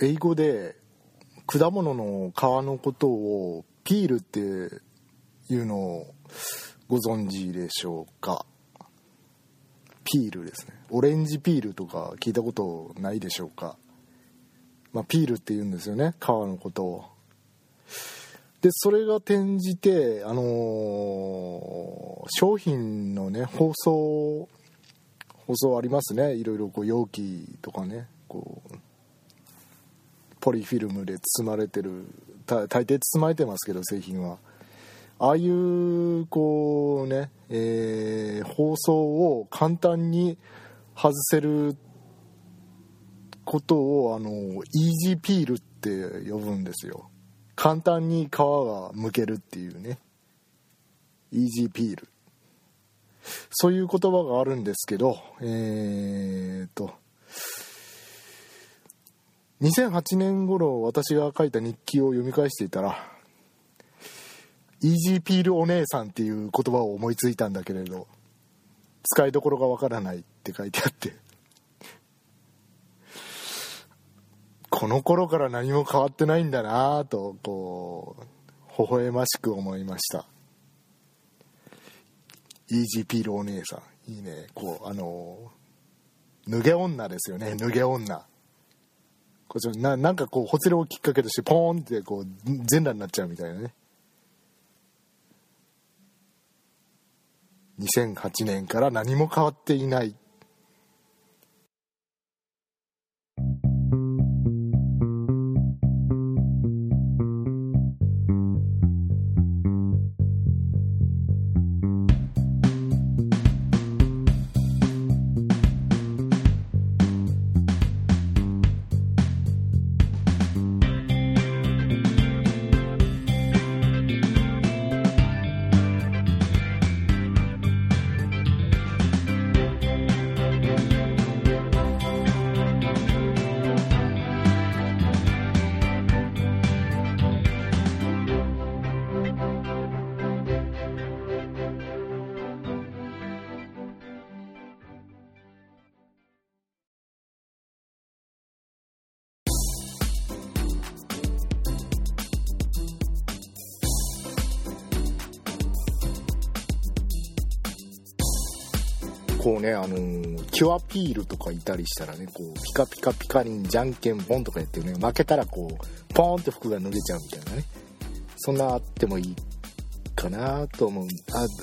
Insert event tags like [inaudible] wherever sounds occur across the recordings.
英語で果物の皮のことをピールっていうのをご存知でしょうか？ピールですね。オレンジピールとか聞いたことないでしょうか、まあ、ピールって言うんですよね皮のことを。でそれが転じてあのー商品のね包装包装ありますね。いろいろこう容器とかねこうポリフィルムで包まれてる大抵包まれてますけど製品は。ああいうこうね、えー包装を簡単に外せることをあのイージーピールって呼ぶんですよ。簡単に皮が剥けるっていうね。イージーピール。そういう言葉があるんですけどえー、っと2008年頃私が書いた日記を読み返していたらイージーピールお姉さんっていう言葉を思いついたんだけれど使いどころがわからないって書いてあって。この頃から何も変わってないんだなとこう微笑ましく思いました。イージーピールお姉さん。いいね。こうあの脱げ女ですよね。脱げ女。これななんかこうほつれをきっかけとしてポーンってこう全裸になっちゃうみたいなね。2008年から何も変わっていない。こうね、あのーキュアピールとかいたりしたらね、こう、ピカピカピカリン、じゃんけんポンとかやってね、負けたらこう、ポーンって服が脱げちゃうみたいなね。そんなあってもいいかなと思う。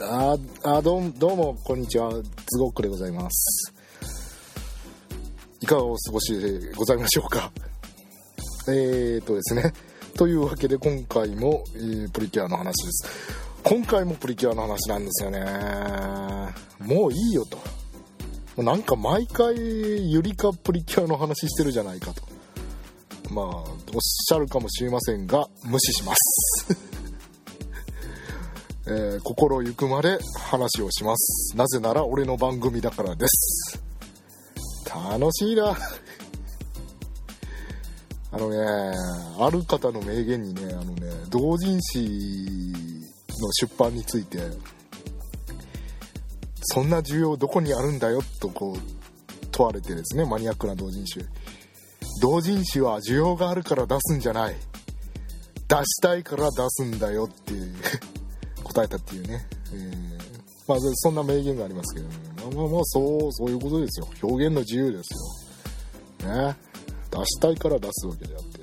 あ、あ、あ、どうも、こんにちは。ズゴックでございます。いかがお過ごしでございましょうか。えーとですね。というわけで今回も、えープリキュアの話です。今回もプリキュアの話なんですよね。もういいよと。なんか毎回ゆりかプリキュアの話してるじゃないかと。まあ、おっしゃるかもしれませんが、無視します。[laughs] えー心ゆくまで話をします。なぜなら俺の番組だからです。楽しいな。[laughs] あのね、ある方の名言にね、あのね、同人誌の出版について、そんな需要どこにあるんだよとこう問われてですね、マニアックな同人誌。同人誌は需要があるから出すんじゃない。出したいから出すんだよっていう [laughs] 答えたっていうね。えーまあ、そんな名言がありますけどね。まあまあまあ、そう、そういうことですよ。表現の自由ですよ。ね。出したいから出すわけであって。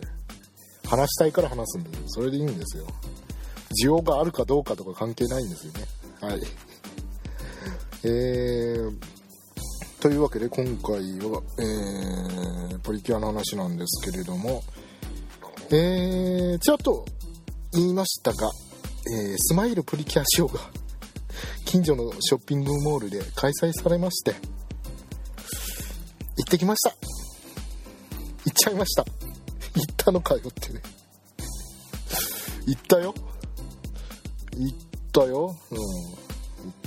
話したいから話すんだよ。それでいいんですよ。需要があるかどうかとか関係ないんですよね。はい。えー、というわけで今回は、えー、プリキュアの話なんですけれども、えー、ちらっと言いましたが、えースマイルプリキュアショーが近所のショッピングモールで開催されまして、行ってきました。行っちゃいました。行ったのかよってね。行ったよ。行ったよ。うん。行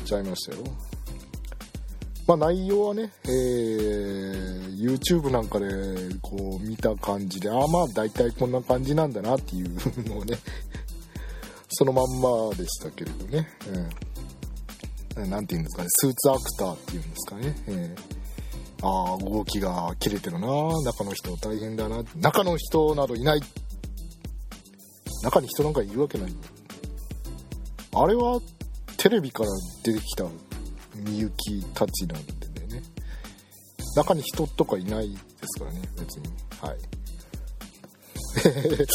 っちゃいましたよ。まあ内容はね、えー、YouTube なんかでこう見た感じで、ああまあ大体こんな感じなんだなっていうのをね、[laughs] そのまんまでしたけれどね。うん。なんていうんですかね、スーツアクターっていうんですかね。えーああ動きが切れてるな中の人大変だな中の人などいない中に人なんかいるわけないあれはテレビから出てきたみゆきたちなんでね。中に人とかいないですからね別に。はい。[laughs]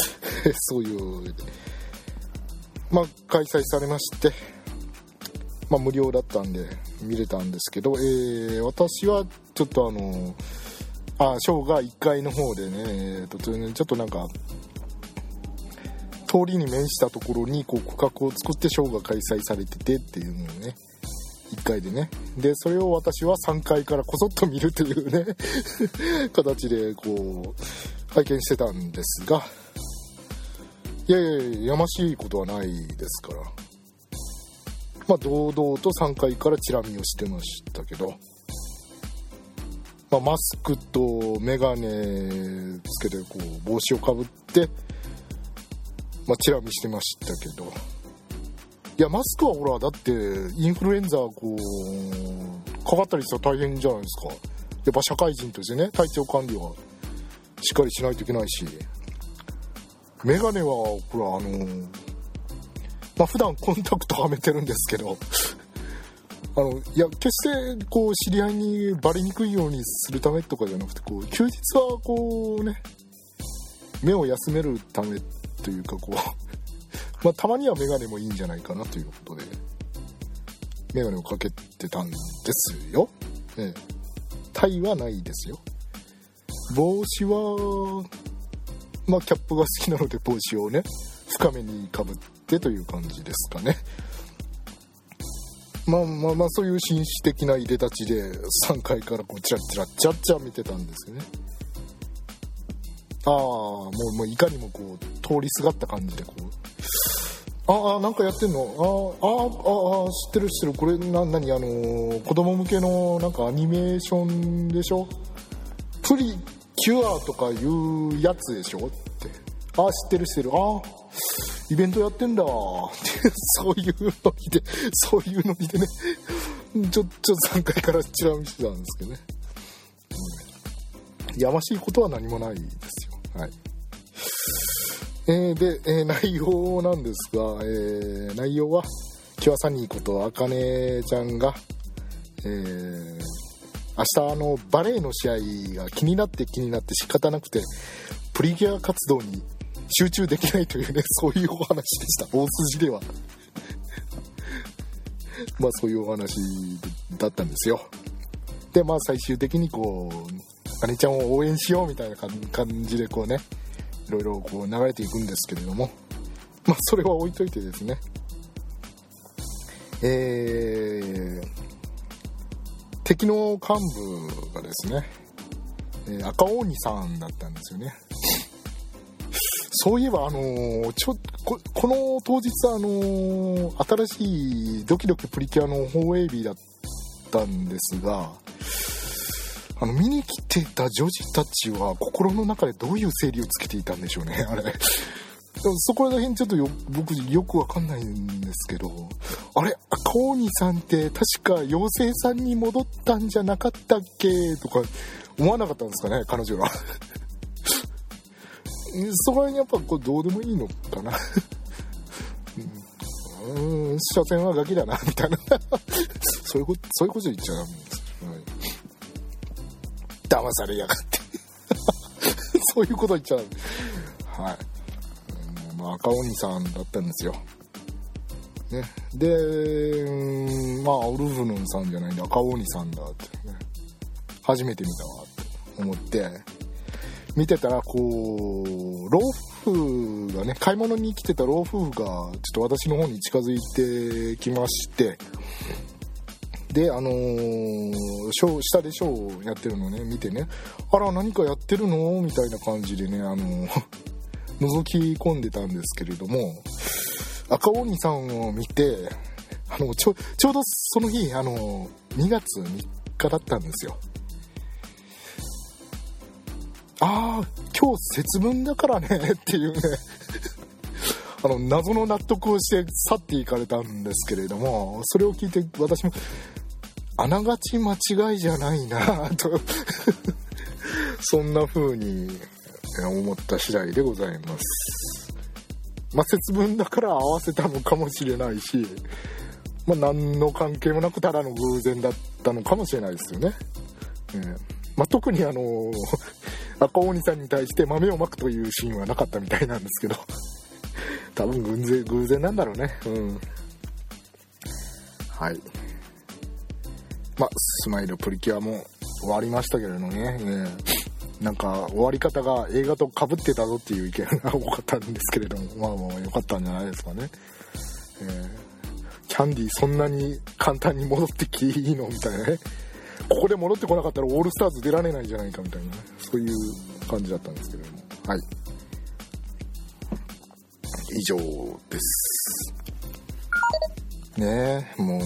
そういうまあ開催されましてまあ無料だったんで見れたんですけど、えー、私はちょっとあのあショーが1階の方でね、えーと、ちょっとなんか通りに面したところにこう区画を作ってショーが開催されててっていうのをね1回でね。でそれを私は3階からこそっと見るというね [laughs] 形でこう拝見してたんですが。いやいやいややましいことはないですから。まあ堂々と3階からチラ見をしてましたけど。まあ、マスクとメガネつけてこう帽子をかぶって、まあ、チラ見してましたけど。いやマスクはほらだってインフルエンザこうかかったりしたら大変じゃないですか。やっぱ社会人としてね体調管理はしっかりしないといけないし。メガネはほらあのまあ普段コンタクトはめてるんですけど。[laughs] あのいや決してこう知り合いにバレにくいようにするためとかじゃなくてこう休日はこうね目を休めるためというかこう [laughs] まあたまにはメガネもいいんじゃないかなということでメガネをかけてたんですよ、ええ、タイはないですよ。帽子はまあキャップが好きなので帽子をね深めにかぶってという感じですかね。まあまあまあそういう紳士的ないでたちで3階からこうチラチラチャッチャ見てたんですよね。ああもうもういかにもこう通りすがった感じでこうああなんかやってんの？ああああ知ってる知ってる。これな何？あのー、子供向けのなんかアニメーションでしょ？プリキュアとかいうやつでしょ？って。ああ知ってる知ってる。ああイベントやってんだ。って [laughs] そういうノリでそういうノリでね。[laughs] ちょちょっと3階からチラ見してたんですけどね、うん、やましいことは何もないですよ。はいえー、で、えー、内容なんですが、えー、内容はキュアサニーことあかねちゃんが、えー、明日あのバレーの試合が気になって気になって仕方なくてプリキュア活動に集中できないというね、[laughs] そういうお話でした。大筋では。[laughs] まあそういうお話だったんですよ。で、まあ最終的にこう、かねちゃんを応援しようみたいな感じでこうね、いろいろこう流れていくんですけれども、まあそれは置いといてですね、えー、敵の幹部がですね、え赤鬼さんだったんですよね。そういえば、あのー、ちょここの当日、あのー、新しいドキドキプリキュアの放映日だったんですが、あの、見に来てた女児たちは心の中でどういう整理をつけていたんでしょうね、[laughs] あれ。そこら辺ちょっとよ僕よくわかんないんですけど、あれ、赤鬼さんって確か妖精さんに戻ったんじゃなかったっけ？とか思わなかったんですかね、彼女は。[laughs] そこら辺やっぱこうどうでもいいのかな。うん、所詮はガキだなみたいな。[laughs] そういうことそういうこと言っちゃダメです、はい、騙されやがって。[laughs] そういうこと言っちゃうはい、まあ、赤鬼さんだったんですよ。ね、で、まあ、ウルフヌンさんじゃないんで赤鬼さんだって、ね、初めて見たわって思って。見てたらこう老夫婦がね買い物に来てた老夫婦がちょっと私の方に近づいてきまして。であのー、ショー下でショーをやってるのね見てね。あら何かやってるの？みたいな感じでねあのー、[laughs] 覗き込んでたんですけれども赤鬼さんを見てあのちょちょうどその日あの2月3日だったんですよ。ああ今日節分だからねっていうね。あの謎の納得をして去っていかれたんですけれどもそれを聞いて私もあながち間違いじゃないなと [laughs] そんな風に思った次第でございます。まあ節分だから合わせたのかもしれないしまあ何の関係もなくただの偶然だったのかもしれないですよね、えーまあ、特にあの、[laughs] 赤鬼さんに対して豆をまくというシーンはなかったみたいなんですけど。多分偶然偶然なんだろうね。うん。はい。まあスマイルプリキュアも終わりましたけれどもね、ねなんか終わり方が映画とかぶってたぞっていう意見が多かったんですけれども。まあまあ良かったんじゃないですかね、えー、キャンディーそんなに簡単に戻ってきていいのみたいなね。ここで戻ってこなかったらオールスターズ出られないんじゃないかみたいな、ね、そういう感じだったんですけれども。はい以上です。ねえもう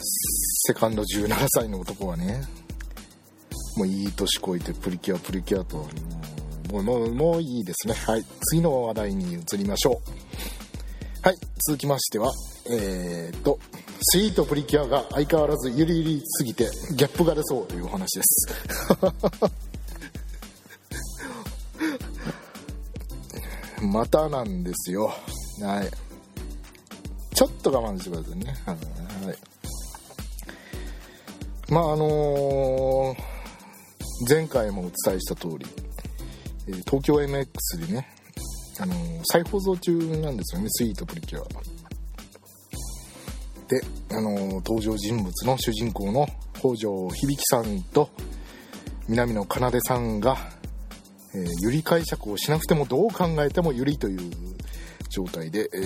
セカンド17歳の男はねもういい年こいてプリキュアプリキュアともうもうもういいですね。はい。次の話題に移りましょう。はい。続きましてはえー、っとスイートプリキュアが相変わらずゆりゆりすぎてギャップが出そうというお話です。またなんですよ。はい。ちょっと我慢してくださいね。はい。まああのー前回もお伝えした通り、東京 MX でね、あのー、再放送中なんですよねスイートプリキュア。で、あのー、登場人物の主人公の北条響さんと南野奏さんが、えー、ゆり解釈をしなくてもどう考えてもゆりという状態で、え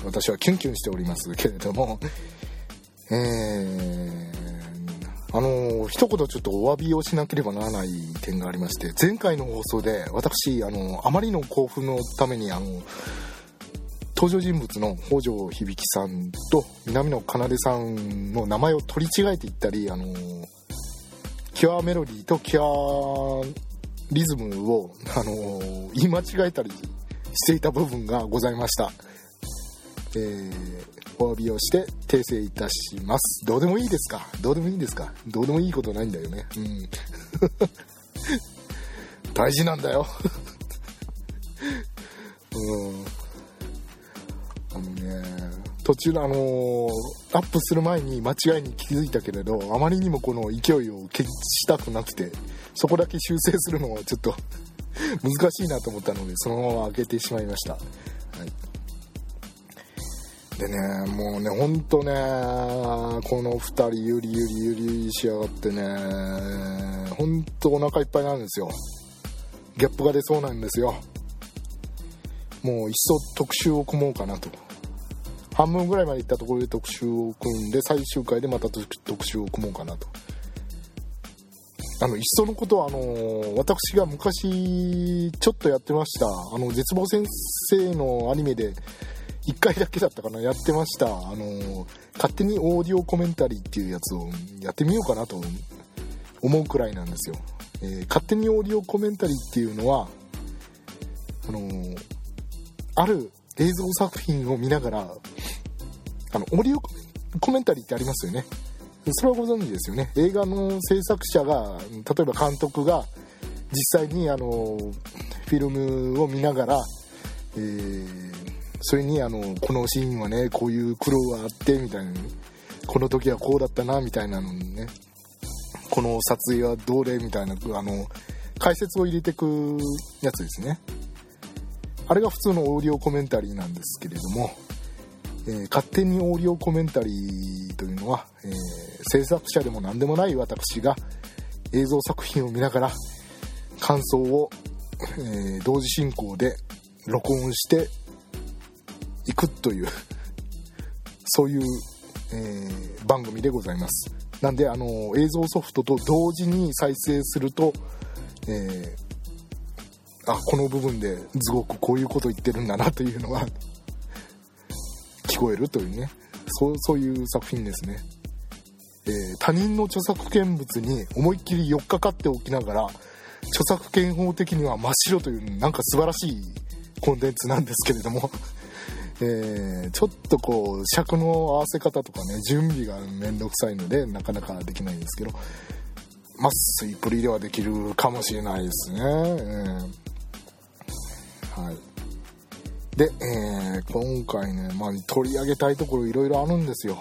ー、私はキュンキュンしておりますけれども、[laughs] えー、あの一言ちょっとお詫びをしなければならない点がありまして前回の放送で私あのあまりの興奮のためにあの登場人物の北条響さんと南野奏さんの名前を取り違えていったりあのキュアメロディーとキュアリズムをあの言い間違えたりしていた部分がございました。えーお詫びをして訂正いたします。どうでもいいですか？どうでもいいですか？どうでもいいことないんだよね。うん。[laughs] 大事なんだよ。[laughs] うん。途中のあのー、アップする前に間違いに気づいたけれどあまりにもこの勢いを消したくなくてそこだけ修正するのはちょっと [laughs] 難しいなと思ったのでそのまま開けてしまいました、はい。でねもうねほんとねこの2人ゆりゆりゆりしやがってねほんとお腹いっぱいなんですよ。ギャップが出そうなんですよ。もういっそ特集を組もうかなと。半分ぐらいまでいったところで特集を組んで最終回でまた特集を組もうかなと。あのいっそのことはあの私が昔ちょっとやってましたあの絶望先生のアニメで1回だけだったかなやってました。あの勝手にオーディオコメンタリーっていうやつをやってみようかなと思うくらいなんですよ、えー、勝手にオーディオコメンタリーっていうのはあのある映像作品を見ながらあのオーディオコメンタリーってありますよね。それはご存知ですよね。映画の制作者が例えば監督が実際にあのフィルムを見ながら、えー、それにあのこのシーンはねこういう苦労があってみたいな、この時はこうだったなみたいなのにねこの撮影はどれみたいなあの解説を入れてくやつですね。あれが普通のオーディオコメンタリーなんですけれども、えー、勝手にオーディオコメンタリーというのは、えー、制作者でも何でもない私が映像作品を見ながら感想を、えー、同時進行で録音していくというそういう、えー、番組でございます。なんであの映像ソフトと同時に再生すると、えー、あこの部分ですごくこういうこと言ってるんだなというのが [laughs] 聞こえるというね。そうそういう作品ですね、えー、他人の著作権物に思いっきり寄っかかっておきながら著作権法的には真っ白というなんか素晴らしいコンテンツなんですけれども [laughs] えー、ちょっとこう尺の合わせ方とかね準備がめんどくさいのでなかなかできないんですけどまあスイプリではできるかもしれないですね、えー、はい。で、えー、今回ね、まあ、取り上げたいところいろいろあるんですよ。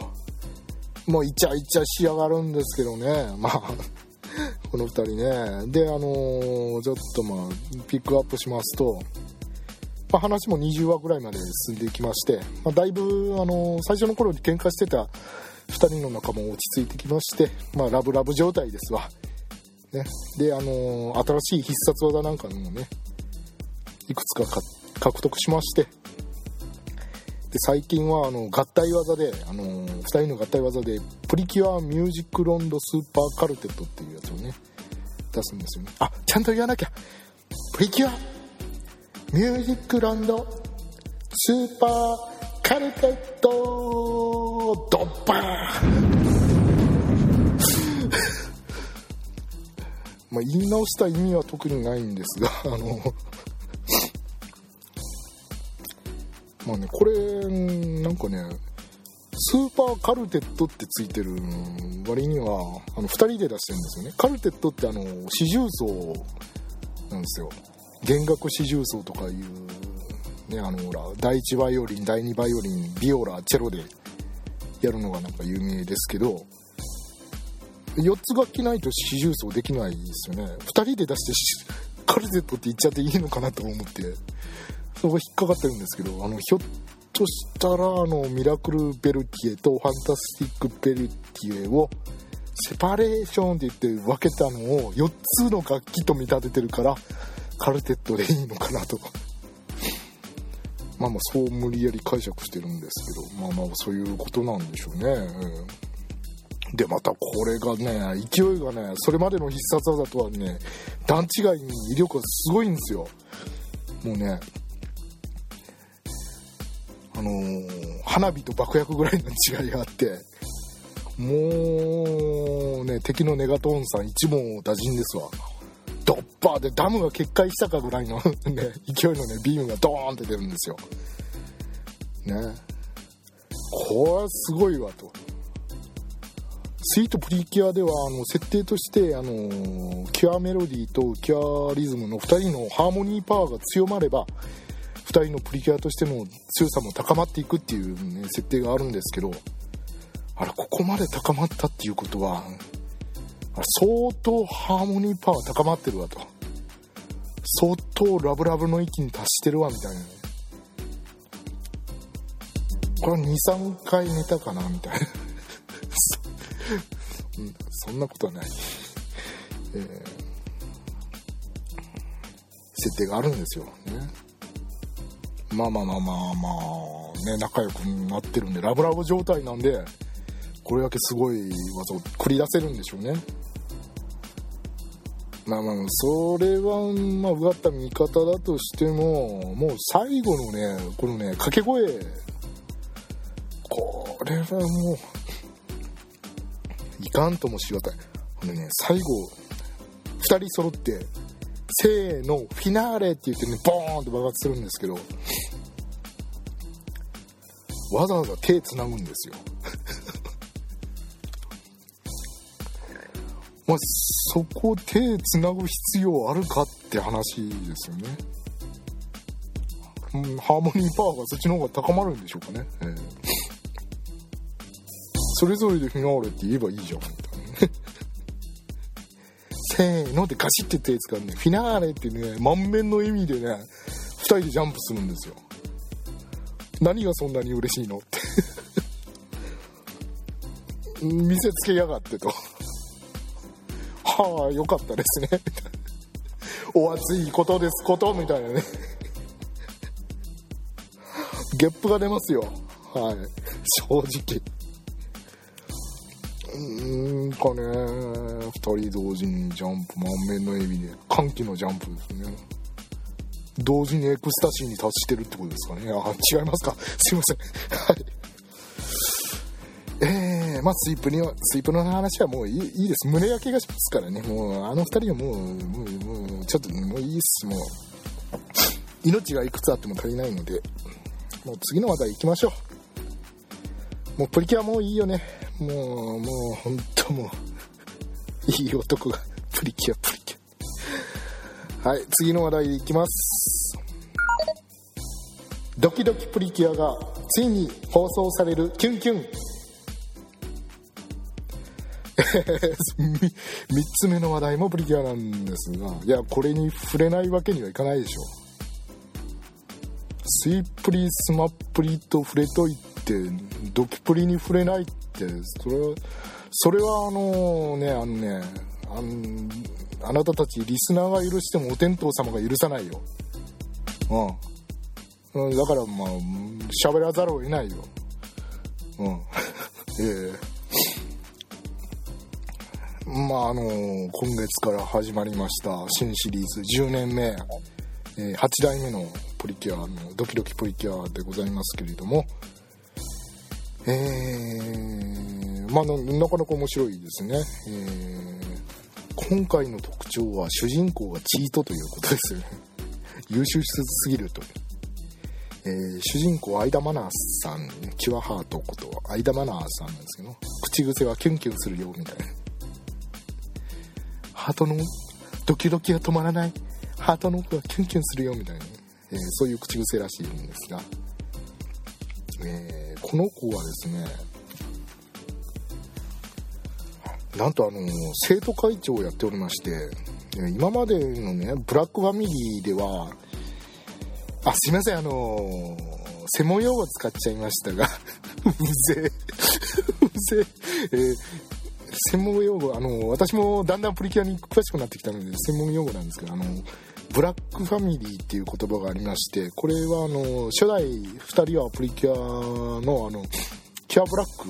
もうイチャイチャ仕上がるんですけどね。まあ [laughs] この2人ね。であのー、ちょっとまあピックアップしますとまあ、話も20話ぐらいまで進んでいきまして、まあ、だいぶ、あの最初の頃に喧嘩してた2人の仲も落ち着いてきまして、まあ、ラブラブ状態ですわ。ね、で、あの新しい必殺技なんかもね、いくつか獲得しまして、で最近はあの合体技で、あの2人の合体技で、プリキュアミュージックロンドスーパーカルテットっていうやつをね、出すんですよね。あ、ちゃんと言わなきゃプリキュアミュージックロンドスーパーカルテットドッパー [laughs] まあ言い直した意味は特にないんですがあのまあねこれなんかねスーパーカルテットってついてる割にはあの2人で出してるんですよね。カルテットってあの四重奏なんですよ。弦楽四重奏とかいう、ね、あのほら第1バイオリン第2バイオリンビオラチェロでやるのがなんか有名ですけど4つ楽器ないと四重奏できないですよね。2人で出してカルテットって言っちゃっていいのかなと思って。そこ引っかかってるんですけどあのひょっとしたらあのミラクルベルティエとファンタスティックベルティエをセパレーションって言って分けたのを4つの楽器と見立ててるからカルテットでいいのかなと。まあまあそう無理やり解釈してるんですけどまあまあそういうことなんでしょうね、うん、でまたこれがね勢いがねそれまでの必殺技とはね段違いに威力がすごいんですよ。もうねあのー、花火と爆薬ぐらいの違いがあってもうね敵のネガトーンさん一問打尽ですわドッパーでダムが決壊したかぐらいの [laughs] ね、勢いのね、ビームがドーンって出るんですよ。ね。これはすごいわと。スイートプリキュアでは、あの、設定として、あの、キュアメロディーとキュアリズムの2人のハーモニーパワーが強まれば、2人のプリキュアとしての強さも高まっていくっていう、ね、設定があるんですけど、あれ、ここまで高まったっていうことは、相当ハーモニーパワー高まってるわと。相当ラブラブの域に達してるわみたいな。これ23回寝たかなみたいな。[laughs] そんなことはない、えー、設定があるんですよ。ね。まあまあまあまあまあね仲良くなってるんでラブラブ状態なんでこれだけすごい技を繰り出せるんでしょうねまあまあ、それは、まあ、うがった見方だとしても、もう最後のね、このね、掛け声、これはもう、いかんともしがたい。このね、最後、2人揃って、せーの、フィナーレって言ってね、ボーンって爆発するんですけど、わざわざ手つなぐんですよ。[laughs] まあ、そこ手つなぐ必要あるかって話ですよね。うん、ハーモニーパワーがそっちの方が高まるんでしょうかね。えー、それぞれでフィナーレって言えばいいじゃん、みたいなね。せーのでガシッて手使うね。フィナーレってね、満面の意味でね、2人でジャンプするんですよ。何がそんなに嬉しいの？って見せつけやがってとはあ、よかったですね。お熱いことですことみたいなね。ゲップが出ますよ。はい。正直。うーんかね、2人同時にジャンプ、満面の笑みで、歓喜のジャンプですね。同時にエクスタシーに達してるってことですかね。あ、違いますか。すいません。はい。えー、まあ、スイープには、スイープの話はもういいいいです。胸焼けがしますからね。もう、あの二人はもう、もう、もうちょっと、もういいっす。もう、命がいくつあっても足りないので、もう次の話題行きましょうもうプリキュアもういいよねもうもう本当もういい男がプリキュアプリキュア。はい次の話題いきます。ドキドキプリキュアがついに放送されるキュンキュン。[laughs] 3つ目の話題もプリキュアなんですがいやこれに触れないわけにはいかないでしょ。スイプリスマプリと触れといてドキプリに触れないってそれはそれはあのねあのねあのあなたたちリスナーが許してもお天道様が許さないよ。うん。だからまあ喋らざるを得ないよ。うん。[laughs] ええ。まああの今月から始まりました新シリーズ10年目、え、8代目のプリキュアのドキドキプリキュアでございますけれども。えー、まあなかなか面白いですね、えー、今回の特徴は主人公がチートということですよね。[laughs] 優秀すぎるとえー、主人公相田マナーさんキュアハートこと相田マナーさんなんですけど口癖はキュンキュンするよみたいな。ハートのドキドキが止まらない。ハートの奥がキュンキュンするよみたいな、えー、そういう口癖らしいんですが、えー、この子はですねなんとあの生徒会長をやっておりまして今までのねブラックファミリーではあすいませんあの専門用語使っちゃいましたが [laughs] うぜえ [laughs] うぜええー専門用語あの私もだんだんプリキュアに詳しくなってきたので専門用語なんですけどあのブラックファミリーっていう言葉がありましてこれはあの初代2人はプリキュアのあのキュアブラッ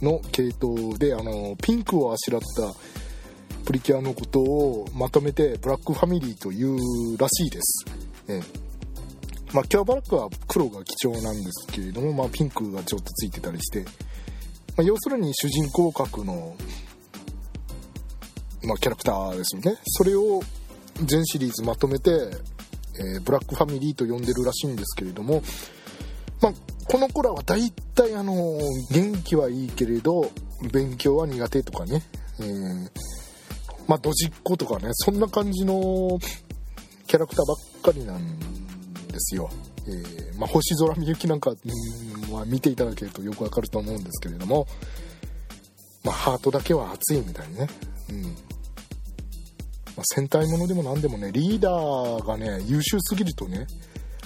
クの系統であのピンクをあしらったプリキュアのことをまとめてブラックファミリーというらしいです、ええ。まあ、キュアブラックは黒が貴重なんですけれども、まあ、ピンクがちょっとついてたりしてまあ、要するに主人公格の、まあ、キャラクターですよね。それを全シリーズまとめて、えー、ブラックファミリーと呼んでるらしいんですけれども、まあ、この子らは大体あの元気はいいけれど勉強は苦手とかね、えー、まあドジっ子とかねそんな感じのキャラクターばっかりなんですよ、えー、まあ、星空みゆきなんか、は見ていただけるとよくわかると思うんですけれども、まあ、ハートだけは熱いみたいにね、うん。まあ、戦隊ものでも何でもねリーダーがね優秀すぎるとね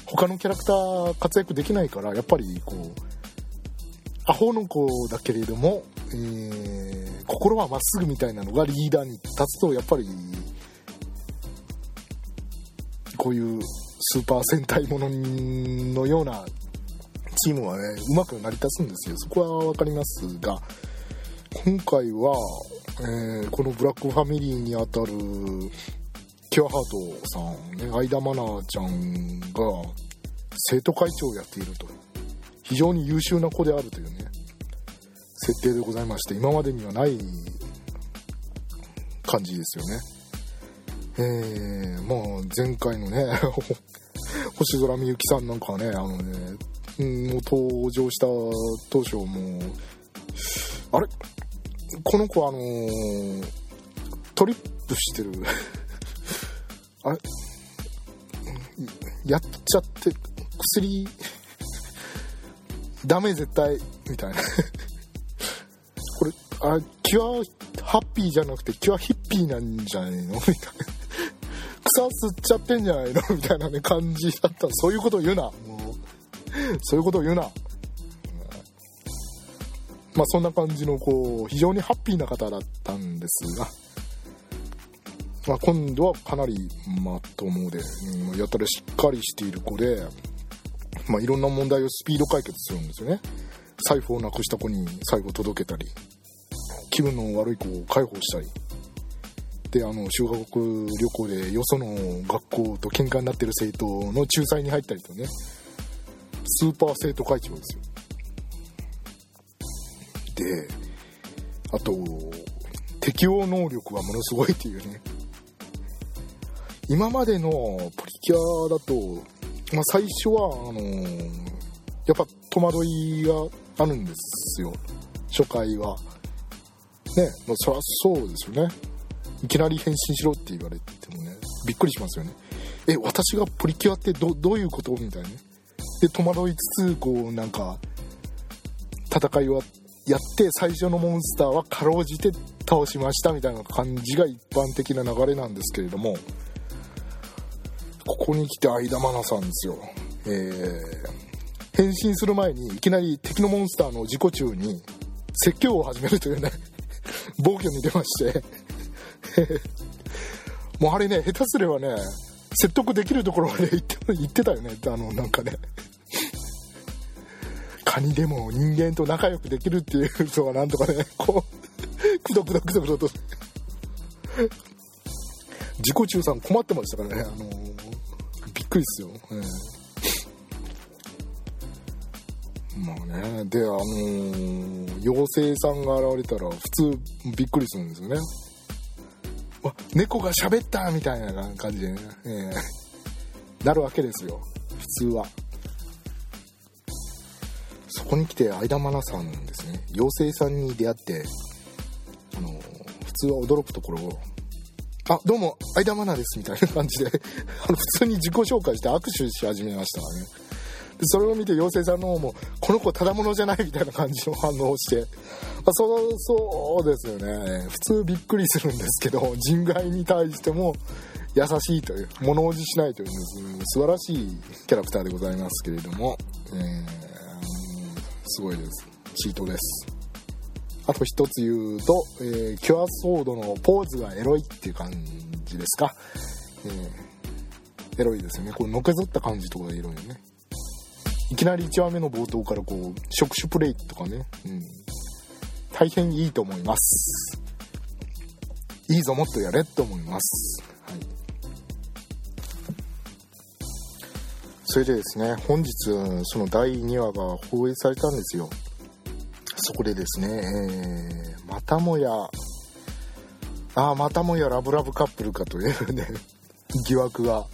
他のキャラクター活躍できないからやっぱりこうアホの子だけれども、えー、心はまっすぐみたいなのがリーダーに立つとやっぱりこういうスーパー戦隊もののようなチームはねうまく成り立つんですよ。そこは分かりますが今回は、えー、このブラックファミリーにあたるキュアハートさんね相田愛菜ちゃんが生徒会長をやっていると非常に優秀な子であるというね設定でございまして今までにはない感じですよね。えー、まあ前回のね [laughs] 星空みゆきさんなんかはねあのねもう登場した当初もうあれ？この子あのー、トリップしてる。[laughs] あれ？やっちゃって薬？[laughs] ダメ絶対？みたいな。[laughs] これあキュアハッピーじゃなくてキュアヒッピーなんじゃないの？みたいな。草吸っちゃってんじゃないの？みたいなね感じだった。そういうことを言うなもう。そういうことを言うな。まあそんな感じのこう非常にハッピーな方だったんですが、まあ、今度はかなりまともで、うん、やたらしっかりしている子で、まあ、いろんな問題をスピード解決するんですよね。財布をなくした子に最後届けたり気分の悪い子を介抱したり。であの修学旅行でよその学校と喧嘩になってる生徒の仲裁に入ったりとねスーパー生徒会長ですよ。であと適応能力はものすごいっていうね。今までのプリキュアだとまあ、最初はあのーやっぱ戸惑いがあるんですよ。初回は。ねまあそりゃそうですよね。いきなり返信しろって言われてもねびっくりしますよね。え私がプリキュアってどどういうこと？みたいなね。で戸惑いつつこうなんか戦いはやって最初のモンスターはかろうじて倒しましたみたいな感じが一般的な流れなんですけれどもここに来て相田愛菜さんですよ。えー、変身する前にいきなり敵のモンスターの自己中に説教を始めるというね [laughs] 暴挙に出まして。[laughs] もうあれね下手すればね説得できるところまで行って言ってたよね。あのなんかね。カニでも人間と仲良くできるっていう人がなんとかねこうくどくどくどくどと自己中さん困ってましたからねあのびっくりですよ、ええまあねであの妖精さんが現れたら普通びっくりするんですよねわ猫が喋ったみたいな感じでね、ええなるわけですよ普通はそこに来て相田愛菜さんですね。妖精さんに出会ってあの普通は驚くところを「あどうも相田愛菜です」みたいな感じで [laughs] あの普通に自己紹介して握手し始めましたからねそれを見て妖精さんの方も「この子ただものじゃない」みたいな感じの反応をして、まあ、そうそうですよね。普通びっくりするんですけど人外に対しても優しいという物おじしないという素晴らしいキャラクターでございますけれども、えー、すごいです。チートです。あと一つ言うと、えー、キュアソードのポーズがエロいっていう感じですか、えー、エロいですよね。これのけぞった感じとかがエロいよね。いきなり1話目の冒頭からこう触手プレイとかね、うん、大変いいと思います。いいぞもっとやれと思います、それでですね本日その第2話が放映されたんですよ。そこでですね、えー、またもやああまたもやラブラブカップルかというね [laughs] 疑惑が。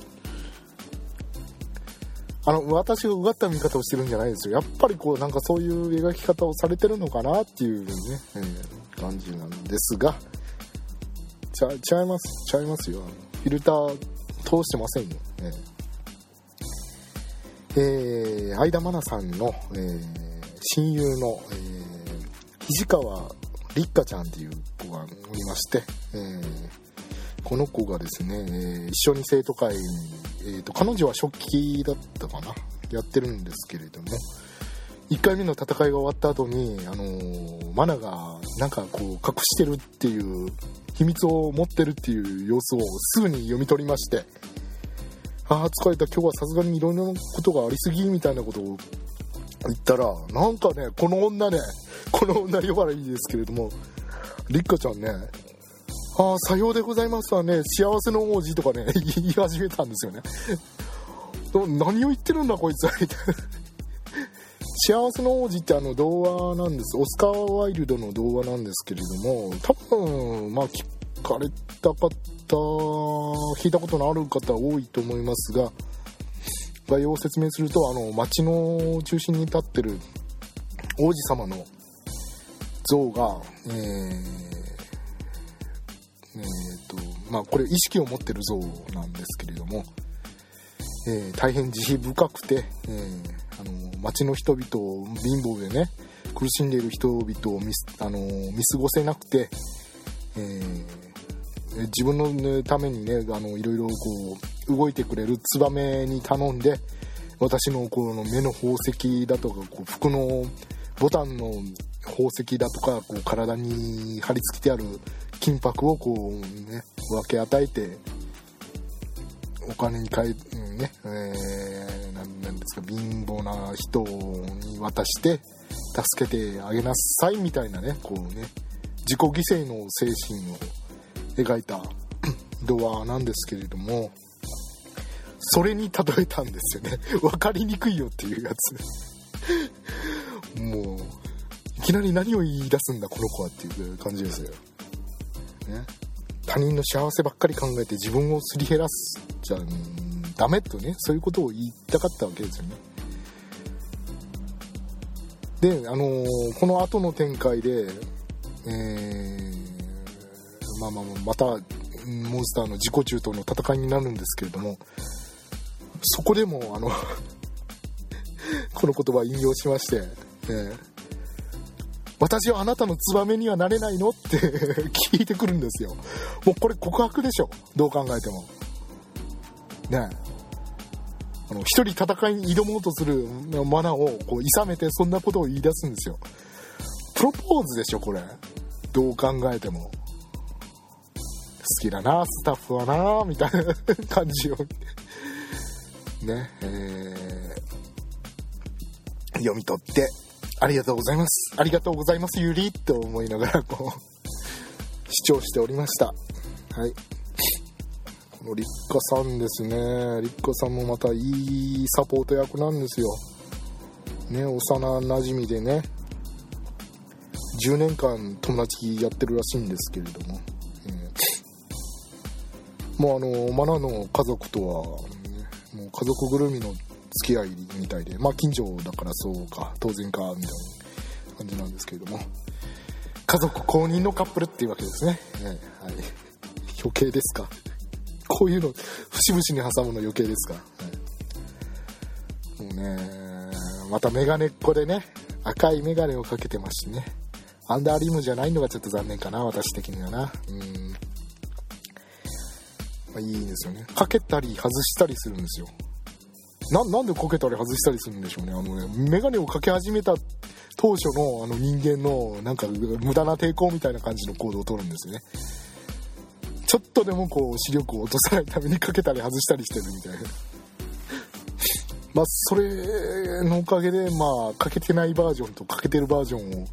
あの私がうがった見方をしてるんじゃないですよ。やっぱりこうなんかそういう描き方をされてるのかなっていうね、えー、感じなんですが。ちゃちゃいますちゃいますよ。フィルター通してませんよ、えー。えー、相田愛菜さんの、えー、親友の、えー、肘川立花ちゃんっていう子がおりまして、えー、この子がですね、えー、一緒に生徒会に、えーと、彼女は食器だったかなやってるんですけれども1回目の戦いが終わった後にあのー、マナがなんかこう隠してるっていう秘密を持ってるっていう様子をすぐに読み取りましてああ疲れた。今日はさすがにいろいろなことがありすぎみたいなことを言ったらなんかねこの女ね [laughs] この女呼ばれいいですけれどもりっかちゃんねああさようでございますわね幸せの王子とかね [laughs] 言い始めたんですよね。何を言ってるんだこいつは [laughs] 幸せの王子ってあの童話なんです。オスカー・ワイルドの童話なんですけれども多分まあかれた方聞いたことのある方多いと思いますが概要を説明するとあの町の中心に立ってる王子様の像がえーえーとまあ、これ意識を持ってる像なんですけれども、えー、大変慈悲深くて、えー、あの町の人々を貧乏でね苦しんでいる人々を見あの見過ごせなくて、えー、自分のためにねあのいろいろこう動いてくれるツバメに頼んで私のこの目の宝石だとかこう服のボタンの宝石だとかこう体に貼り付けてある金箔をこうね分け与えてお金に変えねえー、なんですか貧乏な人に渡して助けてあげなさいみたいなねこうね自己犠牲の精神を描いた [clears throat] 童話なんですけれどもそれに例えたんですよね。[laughs] 分かりにくいよっていうやつ。[laughs] もういきなり何を言い出すんだこの子はっていう感じですよ。ね、他人の幸せばっかり考えて自分をすり減らすじゃんダメとねそういうことを言いたかったわけですよね。であのー、この後の展開でえー、まあまあまたモンスターの自己中との戦いになるんですけれどもそこでもあの [laughs] この言葉引用しまして、え私はあなたのツバメにはなれないのって [laughs] 聞いてくるんですよ。もうこれ告白でしょ。どう考えても。ねあの一人戦いに挑もうとするマナをこう諌めてそんなことを言い出すんですよ。プロポーズでしょこれ。どう考えても。きだなスタッフはなみたいな感じをねえー、読み取ってありがとうございます。ありがとうございます、ゆりって思いながら、こう、視聴しておりました。はい。この立花さんですね。立花さんもまたいいサポート役なんですよ。ね、幼馴染でね、10年間友達やってるらしいんですけれども、もうあの、マナの家族とは、もう家族ぐるみの付き合いみたいで、まあ近所だからそうか、当然か、みたいな感じなんですけれども、家族公認のカップルっていうわけですね。はい。余計ですか。こういうの、節々に挟むの余計ですか。はい、もうね、またメガネっ子でね、赤いメガネをかけてますしね。アンダーリムじゃないのがちょっと残念かな、私的にはな。うん。まあ、いいですよね。かけたり外したりするんですよ。なんでこけたり外したりするんでしょうねあのね眼鏡をかけ始めた当初のあの人間のなんか無駄な抵抗みたいな感じの行動をとるんですよねちょっとでもこう視力を落とさないためにかけたり外したりしてるみたいな [laughs] まあそれのおかげでまあかけてないバージョンとかけてるバージョンを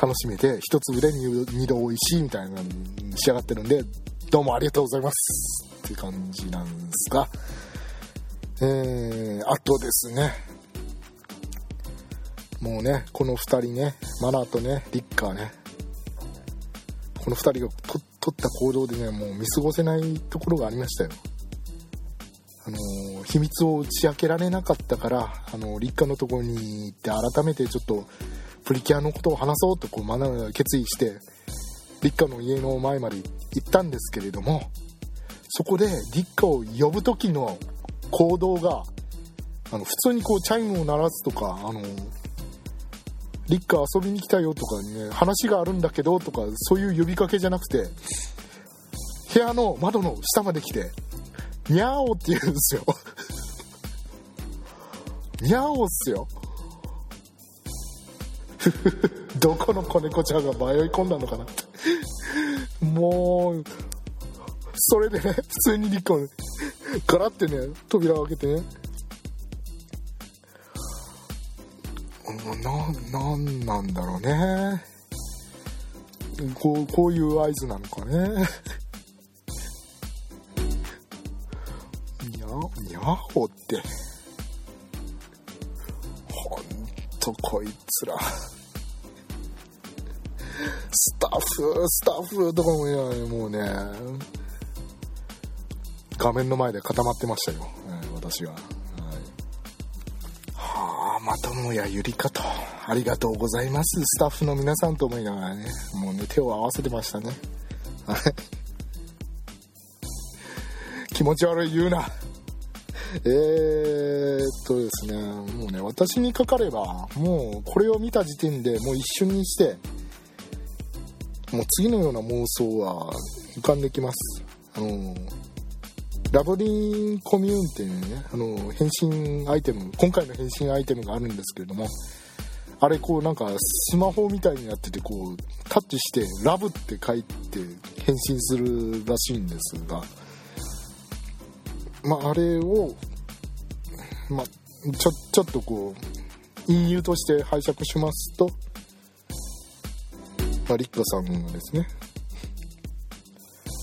楽しめて一つ腕に二度美味しいみたいなに仕上がってるんでどうもありがとうございます。って感じなんですが。えー、あとですね、もうね、この2人ね、マナーとね、リッカーね、この2人がと取った行動でね、もう見過ごせないところがありましたよ。あのー、秘密を打ち明けられなかったから、あのー、立夏のところに行って改めてちょっとプリキュアのことを話そうとこうマナーが決意して立夏の家の前まで行ったんですけれどもそこで立夏を呼ぶ時の行動があの普通にこうチャイムを鳴らすとかあの立夏遊びに来たよとかね話があるんだけどとかそういう呼びかけじゃなくて部屋の窓の下まで来て「にゃお」って言うんですよ。にゃおっすよ。[laughs] どこの子猫ちゃんが迷い込んだのかなって。もうそれでね普通に立夏ガラってね扉を開けてね。ななんなんだろうね。こうこういう合図なのかね。[laughs] にゃにゃほって。とこいつらスタッフスタッフとかもいやもうね画面の前で固まってましたよ、私は。はい、はあ、またもやゆりかと。ありがとうございます。スタッフの皆さんと思いながらね、もうね、手を合わせてましたね。はい。気持ち悪い言うな。えー、っとですね、もうね、私にかかれば、もうこれを見た時点でもう一瞬にして、もう次のような妄想は浮かんできます。あのラブリンコミューンっていうね、あの、変身アイテム、今回の変身アイテムがあるんですけれども、あれこうなんかスマホみたいになっててこうタッチしてラブって書いて変身するらしいんですがまああれをまあちょちょっとこう隠喩として拝借しますと、まあ、リッカさんがですね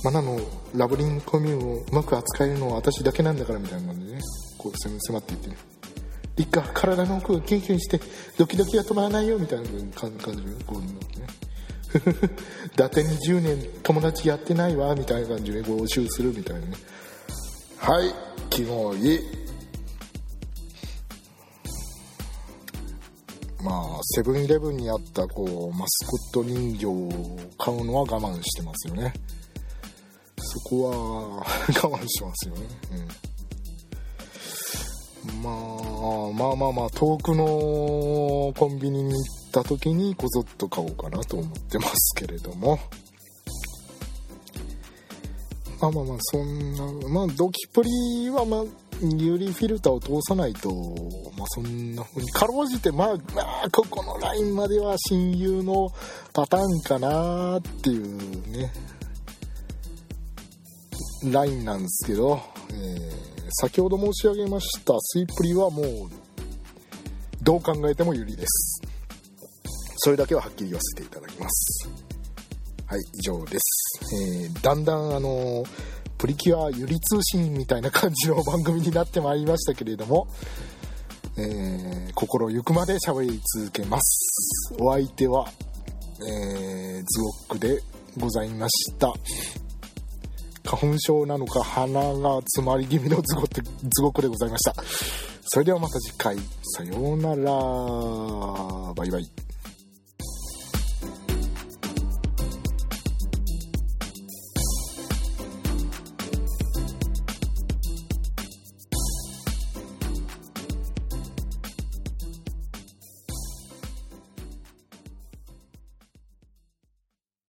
マナのラブリンコミューンをうまく扱えるのは私だけなんだからみたいな感じでねこう迫っていってね一家体の奥をキュンキュンしてドキドキが止まらないよみたいな感じでこうね。伊達に10年友達やってないわみたいな感じで募集するみたいなね。はいキモいまあセブンイレブンにあったこうマスコット人形を買うのは我慢してますよね。そこは [laughs] 我慢しますよね、うん、まあまあまあまあ遠くのコンビニに行った時にこぞっと買おうかなと思ってますけれども。あまあまあそんなまあドキプリはまあ UV フィルターを通さないとまあそんな風にかろうじてまあまあここのラインまでは親友のパターンかなっていうねラインなんですけど、えー、先ほど申し上げましたスイプリはもうどう考えても有利です。それだけははっきり言わせていただきます。はい以上です、えー、だんだんあのプリキュアゆり通信みたいな感じの番組になってまいりましたけれども、えー、心ゆくまで喋り続けます。お相手は、えー、ズオックでございました。花粉症なのか鼻が詰まり気味のズゴってズゴックでございました。それではまた次回。さようなら。バイバイ。